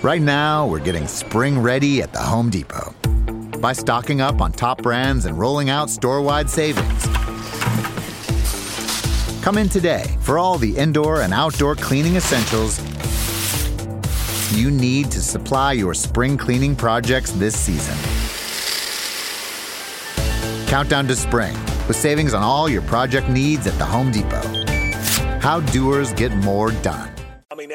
Right now, we're getting spring ready at the Home Depot by stocking up on top brands and rolling out store wide savings. Come in today for all the indoor and outdoor cleaning essentials you need to supply your spring cleaning projects this season. Countdown to spring with savings on all your project needs at the Home Depot. How doers get more done.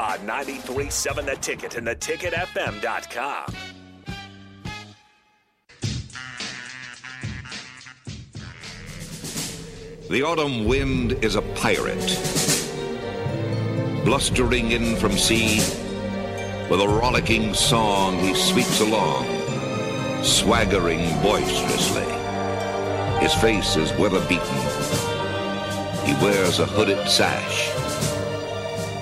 On 93.7 The Ticket and theticketfm.com. The autumn wind is a pirate, blustering in from sea. With a rollicking song, he sweeps along, swaggering boisterously. His face is weather beaten. He wears a hooded sash,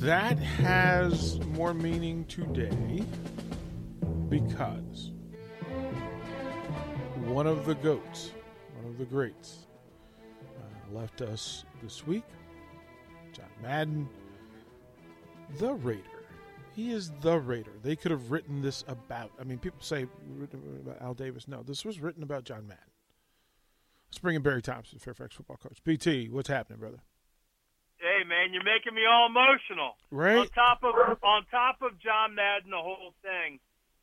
That has more meaning today because one of the goats, one of the greats, uh, left us this week. John Madden, the Raider. He is the Raider. They could have written this about. I mean, people say about Al Davis. No, this was written about John Madden. Let's bring in Barry Thompson, Fairfax football coach. BT, what's happening, brother? Hey man, you're making me all emotional. Right. On top of on top of John Madden, the whole thing.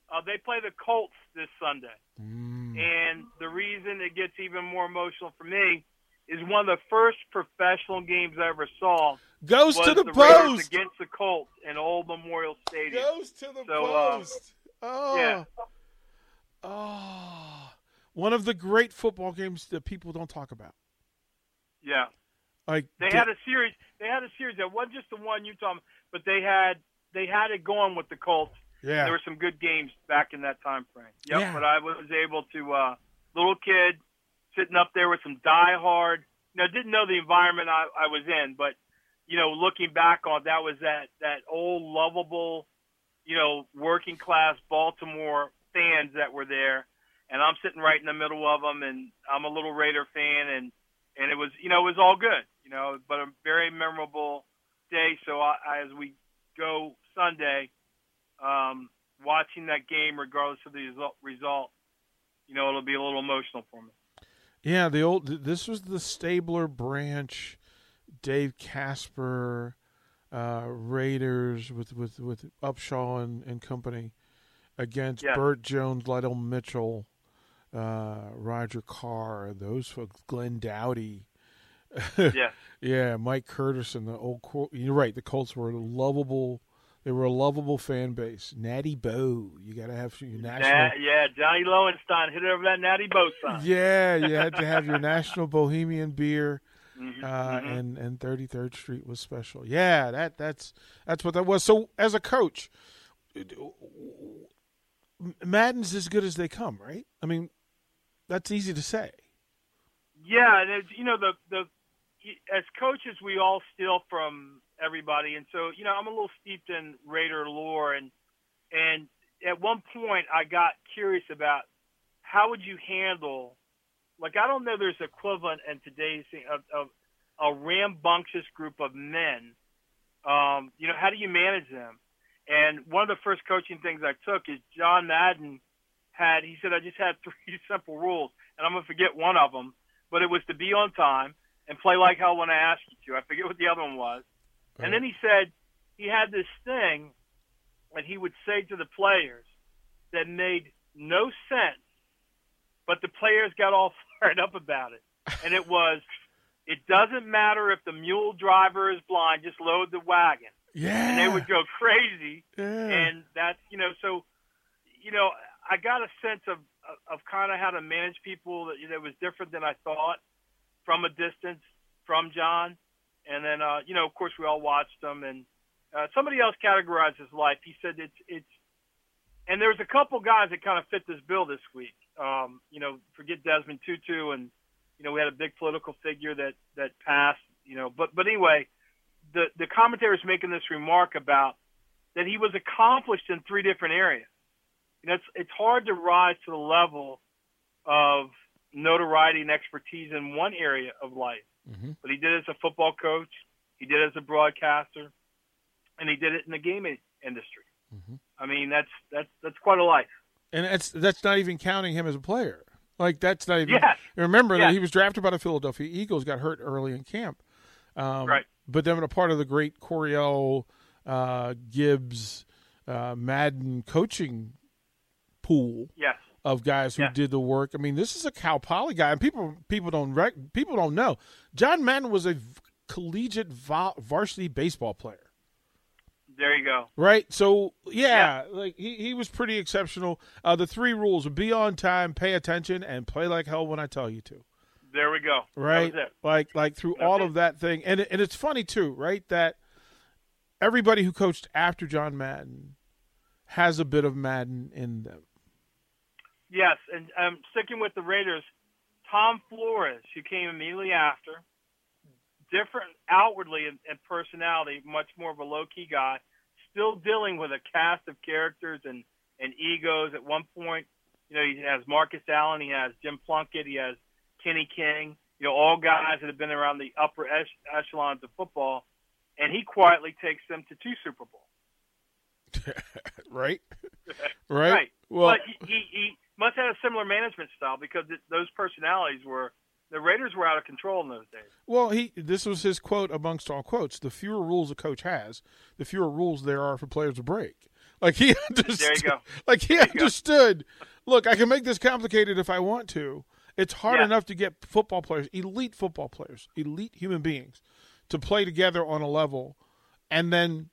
Uh, they play the Colts this Sunday, Mm. and the reason it gets even more emotional for me is one of the first professional games I ever saw Goes to the, the Raiders post. against the Colts in Old Memorial Stadium. Goes to the So, uh, post. oh. yeah. Oh. One of the great football games that people don't talk about. Yeah. Like They had a series. They had a series that wasn't just the one you talking, but they had they had it going with the Colts. Yeah. There were some good games back in that time frame. Yep. Yeah. But I was able to uh, little kid sitting up there with some diehard. You know, didn't know the environment I, I was in, but you know, looking back on that was that that old lovable, you know, working class Baltimore fans that were there, and I'm sitting right in the middle of them, and I'm a little Raider fan, and and it was you know it was all good, you know, but a very memorable day. So I, as we go Sunday, um, watching that game, regardless of the result, result, you know, it'll be a little emotional for me. Yeah, the old. This was the Stabler branch, Dave Casper, uh, Raiders with with with Upshaw and, and company against Yeah. Bert Jones, Lydell Mitchell, uh, Roger Carr, those folks, Glenn Doughty. Yeah. yeah, Mike Curtis and the old. Col- You're right. The Colts were a lovable. They were a lovable fan base. Natty Boh, you got to have your national. Yeah, yeah, Johnny Lowenstein hit over that natty boat sign. Yeah, you had to have your national bohemian beer, Mhm, uh, mhm. and and Thirty Third Street was special. Yeah, that that's that's what that was. So as a coach, Madden's as good as they come, right? I mean, that's easy to say. Yeah, and you know the the as coaches we all steal from everybody, and so you know I'm a little steeped in Raider lore, and and at one point I got curious about how would you handle, like I don't know there's equivalent in today's thing of, of a rambunctious group of men. Um, you know, how do you manage them? And one of the first coaching things I took is John Madden had. He said I just had three simple rules, and I'm gonna forget one of them but it was to be on time and play like hell when I asked you to. I forget what the other one was. And then he said, he had this thing that he would say to the players that made no sense, but the players got all fired up about it. And it was, it doesn't matter if the mule driver is blind, just load the wagon. Yeah. And they would go crazy. Yeah. And that's, you know, so, you know, I got a sense of, of, of kind of how to manage people that, that was different than I thought from a distance from John. And then, uh, you know, of course, we all watched him. And uh, somebody else categorized his life. He said it's it's, and there was a couple guys that kind of fit this bill this week. Um, you know, forget Desmond Tutu, and you know, we had a big political figure that that passed. You know, but but anyway, the the commentator is making this remark about that he was accomplished in three different areas. You know, it's it's hard to rise to the level of notoriety and expertise in one area of life. Mhm. But he did it as a football coach, he did it as a broadcaster, and he did it in the gaming industry. Mhm. I mean, that's that's that's quite a life. and that's that's not even counting him as a player. Like that's not even. Yes. Remember Yes. that he was drafted by the Philadelphia Eagles, got hurt early in camp. Um, Right. But then a part of the great Coryell, uh, Gibbs, uh, Madden coaching pool Yes. Of guys who Yeah. did the work. I mean, this is a Cal Poly guy, and people people don't rec- people don't know. John Madden was a v- collegiate va- varsity baseball player. There you go. Right. So yeah, like he, he was pretty exceptional. Uh, the three rules be on time, pay attention, and play like hell when I tell you to. There we go. Right. That was it. Like like through That's all it. of that thing. And and it's funny too, right? That everybody who coached after John Madden has a bit of Madden in them. Yes, and um, sticking with the Raiders, Tom Flores, who came immediately after, different outwardly in, in personality, much more of a low key guy, still dealing with a cast of characters and, and egos. At one point, you know, he has Marcus Allen, he has Jim Plunkett, he has Kenny King, you know, all guys that have been around the upper ech- echelons of football, and he quietly takes them to two Super Bowls. right? right? Right. Well, but he, he, he must have a similar management style because th- those personalities were the Raiders were out of control in those days. Well, he this was his quote amongst all quotes. The fewer rules a coach has, the fewer rules there are for players to break. Like he understood. There you go. Like he you go. understood. Look, I can make this complicated if I want to. It's hard Yeah. enough to get football players, elite football players, elite human beings, to play together on a level, and then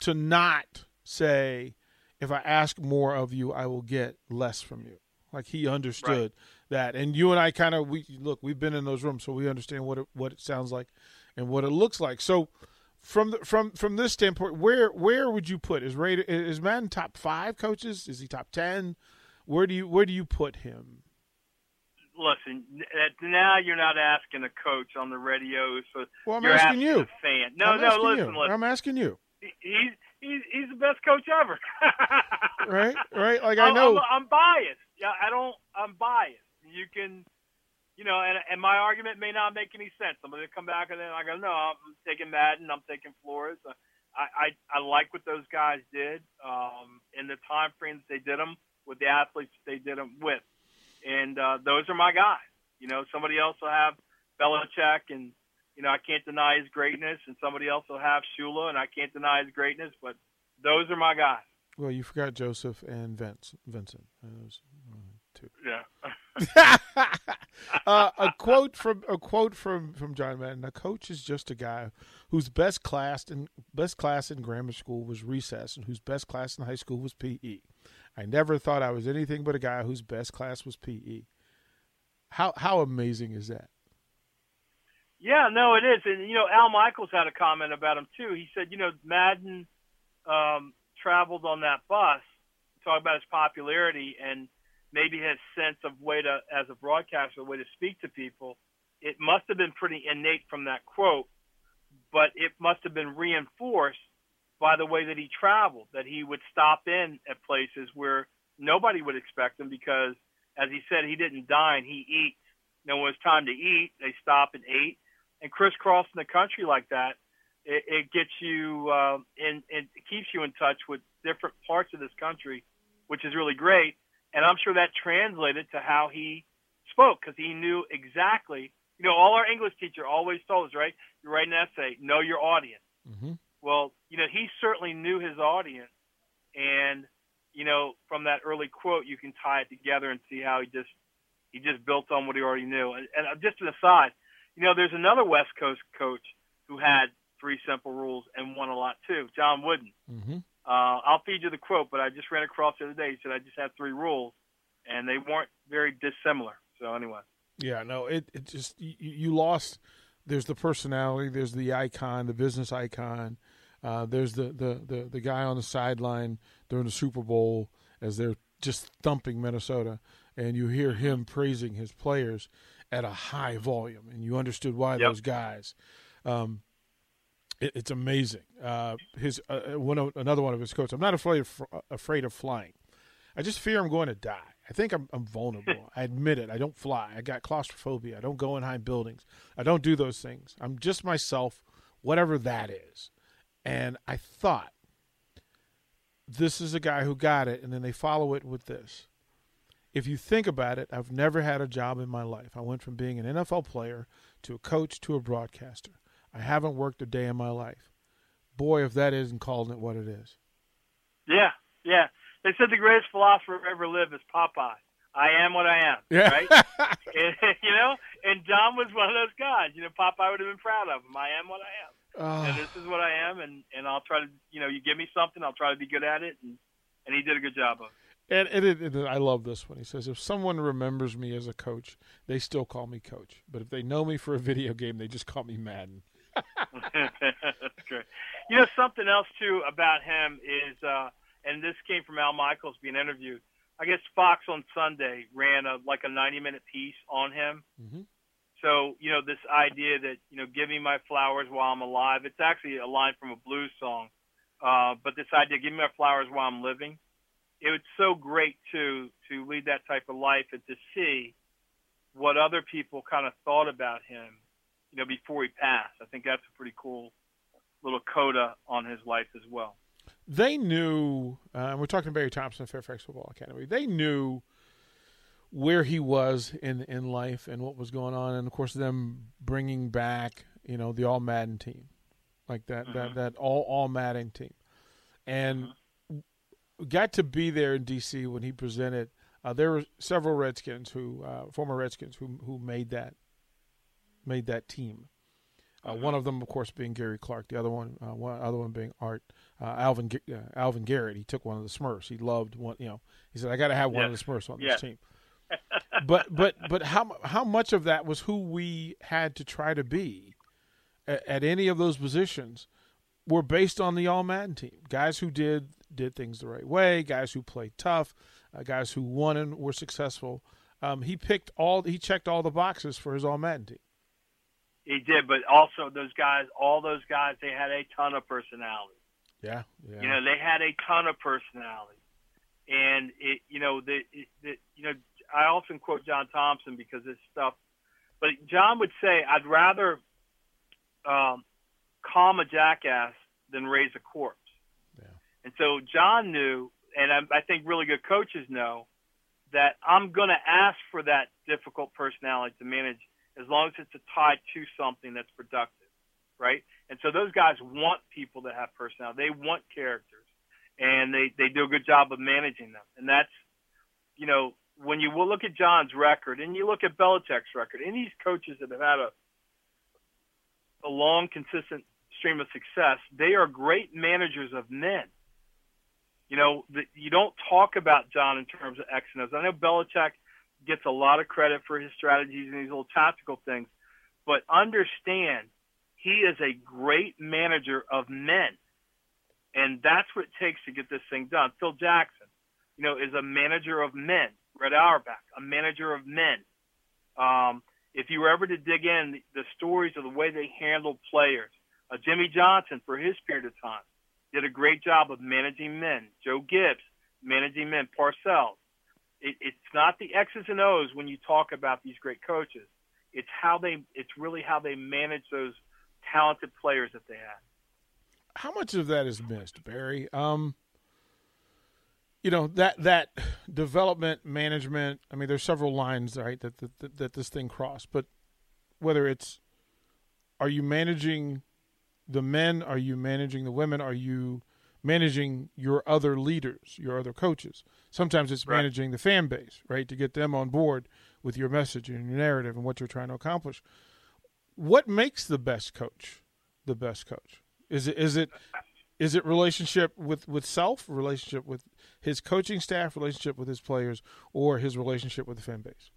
to not say, if I ask more of you, I will get less from you. Like he understood that, and you and I kind of we look. We've been in those rooms, so we understand what it what it sounds like and what it looks like. So, from the, from from this standpoint, where where would you put is Raider is Madden top five coaches? Is he top ten? Where do you where do you put him? Listen, now you're not asking a coach on the radio, so uh, Well, I'm you're asking you. a fan. No, I'm no, listen, you. listen. I'm asking you. He- he's he's he's the best coach ever. Right, right. Like I know. I'm, I'm biased. Yeah, I don't. I'm biased. You can, you know, and and my argument may not make any sense. I'm going to come back and then I go, no, I'm taking Madden. I'm taking Flores. I I, I like what those guys did um, in the time frames they did them with the athletes they did them with, and uh, those are my guys. You know, somebody else will have Belichick, and you know I can't deny his greatness, and somebody else will have Shula, and I can't deny his greatness, but those are my guys. Well, you forgot Joseph and Vince, Vincent. Those two. Yeah. uh, a quote from a quote from from John Madden. A coach is just a guy whose best class in best class in grammar school was recess, and whose best class in high school was PE. I never thought I was anything but a guy whose best class was PE. How how amazing is that? Yeah, no, it is. And, you know, Al Michaels had a comment about him, too. He said, you know, Madden um, traveled on that bus, talking about his popularity and maybe his sense of way to, as a broadcaster, way to speak to people. It must have been pretty innate from that quote, but it must have been reinforced by the way that he traveled, that he would stop in at places where nobody would expect him because, as he said, he didn't dine, he eats. You know, when it's time to eat, they stop and ate. And crisscrossing the country like that, it, it gets you um, in, and it keeps you in touch with different parts of this country, which is really great. And I'm sure that translated to how he spoke because he knew exactly. You know, all our English teacher always told us, right? You write an essay, know your audience. Mm-hmm. Well, you know, he certainly knew his audience, and you know, from that early quote, you can tie it together and see how he just he just built on what he already knew. And, and just an aside, you know, there's another West Coast coach who had three simple rules and won a lot too, John Wooden. Mm-hmm. Uh, I'll feed you the quote, but I just ran across the other day. He said I just had three rules, and they weren't very dissimilar. So anyway. Yeah, no, it it just you, you lost. There's the personality. There's the icon, the business icon. Uh, there's the, the, the, the guy on the sideline during the Super Bowl as they're just thumping Minnesota, and you hear him praising his players at a high volume, and you understood why Yep. those guys. Um, it, it's amazing. Uh, his uh, one of, another one of his quotes. I'm not afraid of, afraid of flying. I just fear I'm going to die. I think I'm, I'm vulnerable. I admit it. I don't fly. I got claustrophobia. I don't go in high buildings. I don't do those things. I'm just myself, whatever that is. And I thought, this is a guy who got it, and then they follow it with this. If you think about it, I've never had a job in my life. I went from being an NFL player to a coach to a broadcaster. I haven't worked a day in my life. Boy, if that isn't calling it what it is. Yeah, yeah. They said the greatest philosopher ever lived is Popeye. I am what I am. Yeah. Right. and, you know, and John was one of those guys. You know, Popeye would have been proud of him. I am what I am. Ah. and this is what I am, and and I'll try to, you know, you give me something, I'll try to be good at it, and and he did a good job of. it. And, and, it, and I love this one. He says, "If someone remembers me as a coach, they still call me coach. But if they know me for a video game, they just call me Madden." That's great. You know, something else too about him is, uh, and this came from Al Michaels being interviewed. I guess Fox on Sunday ran a like a 90 minute piece on him. Mhm. So you know, this idea that you know, give me my flowers while I'm alive. It's actually a line from a blues song, uh, but this idea, give me my flowers while I'm living. It was so great to to lead that type of life and to see what other people kind of thought about him you know, before he passed. I think that's a pretty cool little coda on his life as well. They knew. Uh, we're talking to Barry Thompson, Fairfax Football Academy. They knew where he was in in life and what was going on, and of course, them bringing back, you know, the All Madden team, like that that that all All Madden team, and got to be there in D.C. when he presented. Uh, there were several Redskins who, uh, former Redskins, who who made that made that team. Uh, one of them, of course, being Gary Clark. The other one, uh, one other one being Art uh, Alvin uh, Alvin Garrett. He took one of the Smurfs. He loved one. You know, he said, "I got to have one of Yes. the Smurfs on Yes. this team." but but but how how much of that was who we had to try to be at, at any of those positions were based on the All Madden team. Guys who did did things the right way, guys who played tough, uh, guys who won and were successful. Um, he picked all he checked all the boxes for his All Madden team. He did, but also those guys, all those guys, they had a ton of personality. Yeah, yeah. You know, they had a ton of personality, and it, you know, the, the, you know, I often quote John Thompson because this stuff, but John would say, "I'd rather um, calm a jackass than raise a corpse." And so John knew, and I, I think really good coaches know that I'm going to ask for that difficult personality to manage as long as it's tied to something that's productive, right? And so those guys want people that have personality. They want characters, and they they do a good job of managing them. And that's, you know, when you look at John's record and you look at Belichick's record, and these coaches that have had a a long, consistent stream of success, they are great managers of men. You know, the, you don't talk about John in terms of X and O's. I know Belichick gets a lot of credit for his strategies and these little tactical things, but understand he is a great manager of men, and that's what it takes to get this thing done. Phil Jackson, you know, is a manager of men. Red Auerbach, a manager of men. Um, if you were ever to dig in the, the stories of the way they handled players, uh, Jimmy Johnson for his period of time did a great job of managing men. Joe Gibbs managing men. Parcells. It, it's not the X's and O's when you talk about these great coaches. It's how they. It's really how they manage those talented players that they have. How much of that is missed, Barry? Um, you know that that development management. I mean, there's several lines, right, that that, that, this thing crossed. But whether it's are you managing the men? Are you managing the women? Are you managing your other leaders, your other coaches? Sometimes it's Right. managing the fan base, right, to get them on board with your message and your narrative and what you're trying to accomplish. What makes the best coach the best coach? Is it is it is it relationship with with self, relationship with his coaching staff, relationship with his players, or his relationship with the fan base?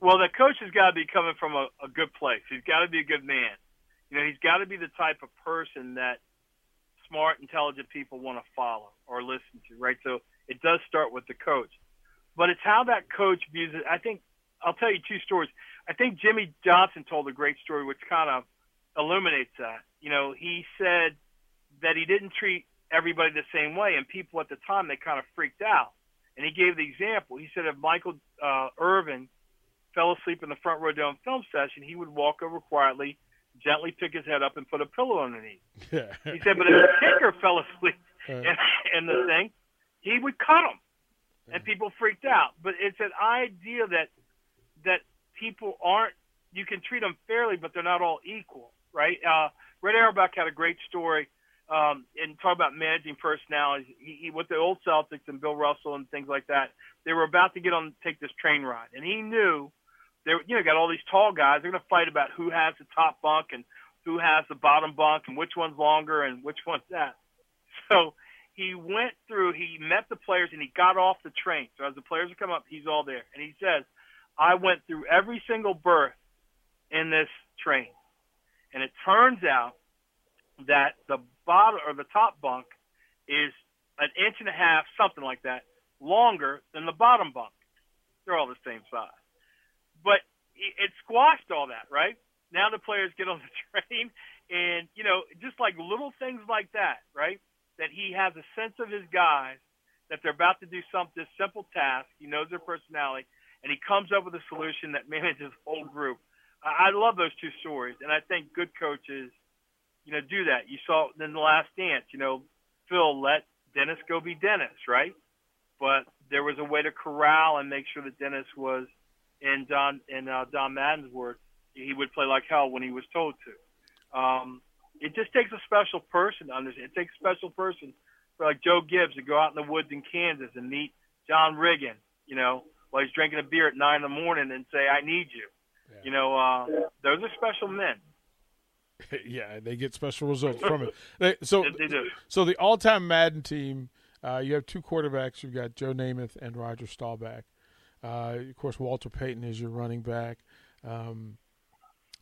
Well, the coach has got to be coming from a, a good place. He's got to be a good man. You know, he's got to be the type of person that smart, intelligent people want to follow or listen to, right? So it does start with the coach, but it's how that coach views it. I think I'll tell you two stories. I think Jimmy Johnson told a great story, which kind of illuminates that. You know, he said that he didn't treat everybody the same way, and people at the time they kind of freaked out. And he gave the example. He said if Michael uh, Irvin fell asleep in the front row during film session, he would walk over quietly, gently pick his head up, and put a pillow underneath. Yeah. He said, but if the kicker fell asleep Uh, in, in the thing, he would cut him, and people freaked out. But it's an idea that that people aren't. You can treat them fairly, but they're not all equal, right? Uh, Red Auerbach had a great story um, and talk about managing personalities. He, he, with the old Celtics and Bill Russell and things like that, they were about to get on take this train ride, and he knew they you know got all these tall guys. They're going to fight about who has the top bunk and who has the bottom bunk and which one's longer and which one's that. So he went through. He met the players and he got off the train. So as the players would come up, he's all there, and he says, "I went through every single berth in this train, and it turns out that the bottom or the top bunk is an inch and a half, something like that, longer than the bottom bunk. They're all the same size, but it, squashed all that, right? Now the players get on the train, and you know, just like little things like that, right? That he has a sense of his guys that they're about to do something simple task. He knows their personality, and he comes up with a solution that manages the whole group. I love those two stories, and I think good coaches, you know, do that. You saw in the Last Dance, you know, Phil let Dennis go be Dennis, right? But there was a way to corral and make sure that Dennis was, in Don in uh, Don Madden's words, he would play like hell when he was told to. Um, it just takes a special person to understand. It takes a special person for like Joe Gibbs to go out in the woods in Kansas and meet John Riggin, you know, while he's drinking a beer at nine in the morning and say, "I need you." You know, uh, those are special men. yeah, they get special results from it. They, so, They do. so the all-time Madden team, uh, you have two quarterbacks. You've got Joe Namath and Roger Staubach. Uh, of course, Walter Payton is your running back. Um,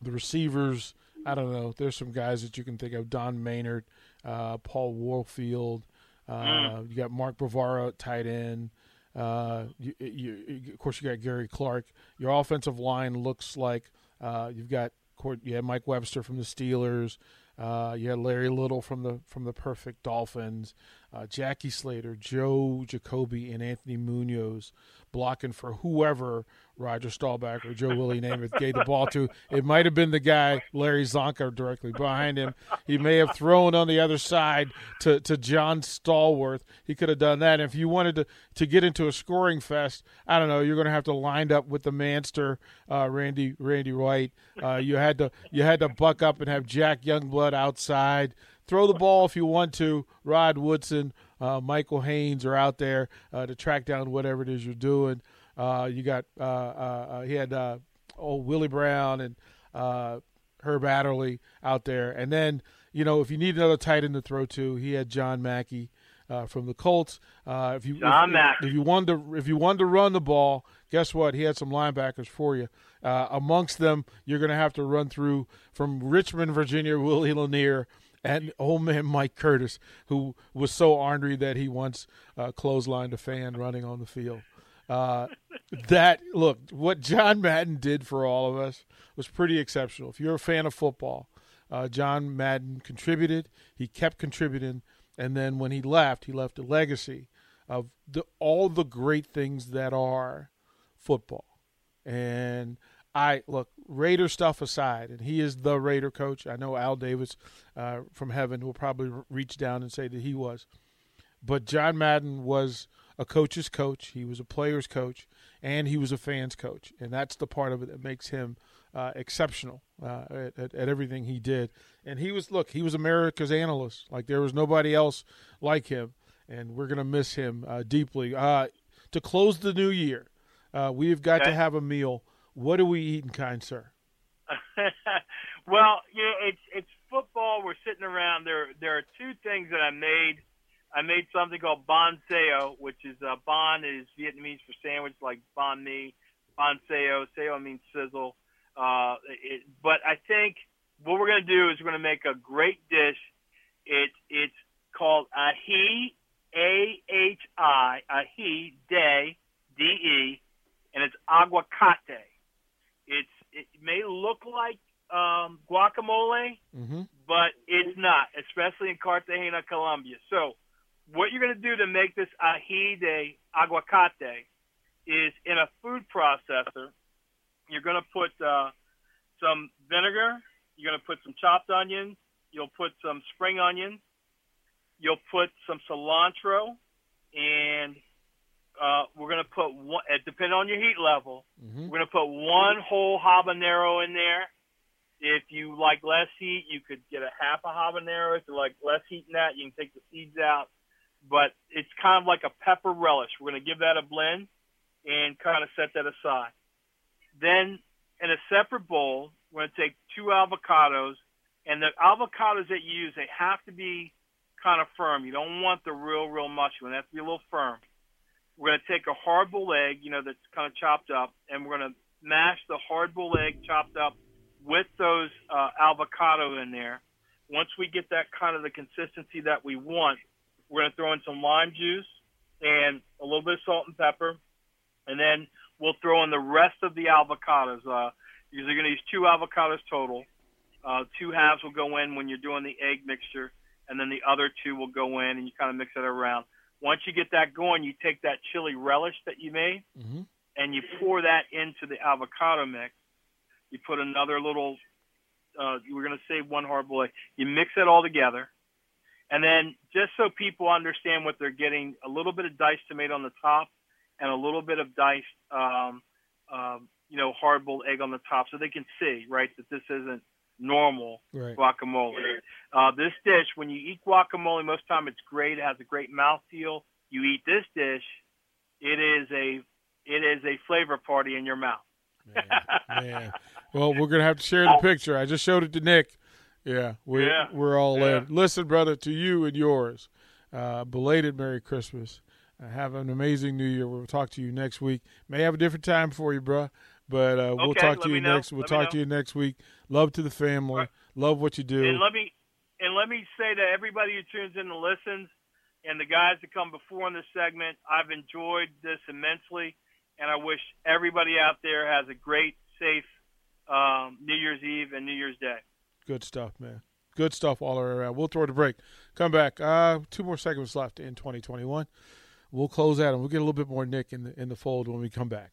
the receivers, I don't know. There's some guys that you can think of: Don Maynard, uh, Paul Warfield. Uh, You got Mark Bavaro at tight end. Uh, you, you, you- of course, you got Gary Clark. Your offensive line looks like uh, you've got you had Mike Webster from the Steelers. Uh, you had Larry Little from the from the Perfect Dolphins. Uh, Jackie Slater, Joe Jacoby, and Anthony Munoz blocking for whoever Roger Staubach or Joe Willie Namath gave the ball to. It might have been the guy Larry Csonka directly behind him. He may have thrown on the other side to, to John Stallworth. He could have done that. And if you wanted to, to get into a scoring fest, I don't know. You're going to have to line up with the Manster, uh, Randy Randy White. Uh, you had to you had to buck up and have Jack Youngblood outside. Throw the ball if you want to. Rod Woodson, uh, Michael Haynes are out there uh, to track down whatever it is you're doing. Uh, you got uh, uh, he had uh, old Willie Brown and uh, Herb Adderley out there, and then you know if you need another tight end to throw to, he had John Mackey uh, from the Colts. Uh, if you John if, Mackey. if you wanted to if you wanted to run the ball, guess what? He had some linebackers for you. Uh, amongst them, you're going to have to run through from Richmond, Virginia, Willie Lanier. And old man Mike Curtis, who was so ornery that he once uh, clotheslined a fan running on the field. Uh, that look what John Madden did for all of us was pretty exceptional. If you're a fan of football, uh, John Madden contributed. He kept contributing, and then when he left, he left a legacy of the, all the great things that are football. And I look Raider stuff aside, and he is the Raider coach. I know Al Davis uh, from heaven will probably reach down and say that he was, but John Madden was a coach's coach. He was a player's coach, and he was a fan's coach, and that's the part of it that makes him uh, exceptional uh, at, at, at, everything he did. And he was, look, he was America's analyst. Like there was nobody else like him. And we're going to miss him uh, deeply. Uh, to close the new year, uh, we've got okay. to have a meal. What are we eating, kind sir? well, you know, it's it's football. We're sitting around. There there are two things that I made. I made something called banh seo, which is uh, banh is Vietnamese for sandwich, like banh mi. Banh seo, seo means sizzle. Uh, it, but I think what we're going to do is we're going to make a great dish. It it's called ahi, a h i, ahi de, d e, and it's aguacate. It's it may look like um, guacamole, mm-hmm. but it's not, especially in Cartagena, Colombia. So, what you're going to do to make this ají de aguacate is in a food processor, you're going to put uh, some vinegar, you're going to put some chopped onions, you'll put some spring onions, you'll put some cilantro, and uh, we're going to put one, depending on your heat level, mm-hmm. we're going to put one whole habanero in there if you like less heat, you could get a half a habanero. If you like less heat than that, you can take the seeds out. But it's kind of like a pepper relish. We're going to give that a blend and kind of set that aside. Then in a separate bowl, we're going to take two avocados. And the avocados that you use, they have to be kind of firm. You don't want the real, real mushy one. They have to be a little firm. We're going to take a hard-boiled egg, you know, that's kind of chopped up, and we're going to mash the hard-boiled egg chopped up – with those uh, avocado in there. Once we get that kind of the consistency that we want, we're going to throw in some lime juice and a little bit of salt and pepper, and then we'll throw in the rest of the avocados. Uh, you're going to use two avocados total. Uh, two halves will go in when you're doing the egg mixture, and then the other two will go in, and you kind of mix it around. Once you get that going, you take that chili relish that you made, mm-hmm. and you pour that into the avocado mix, you put another little. Uh, we're going to save one hard boy. You mix it all together, and then just so people understand what they're getting, a little bit of diced tomato on the top, and a little bit of diced, um, um, you know, hard boiled egg on the top, so they can see right that this isn't normal right. guacamole. Uh, this dish, when you eat guacamole, most time it's great. It has a great mouthfeel. You eat this dish, it is a it is a flavor party in your mouth. Man, man. Well, we're gonna have to share the picture. I just showed it to Nick. Yeah, we're yeah. we're all yeah. in. Listen, brother, to you and yours, uh, belated Merry Christmas. Uh, have an amazing New Year. We'll talk to you next week. May have a different time for you, bro. But uh, we'll okay, talk to you next. We'll let talk to you next week. Love to the family. Right. Love what you do. And let me and let me say to everybody who tunes in and listens, and the guys that come before in this segment, I've enjoyed this immensely, and I wish everybody out there has a great, safe um, New Year's Eve and New Year's Day. Good stuff, man. Good stuff all around. We'll throw it a break. Come back. Uh, two more segments left in 2021. We'll close out and we'll get a little bit more Nick in the in the fold when we come back.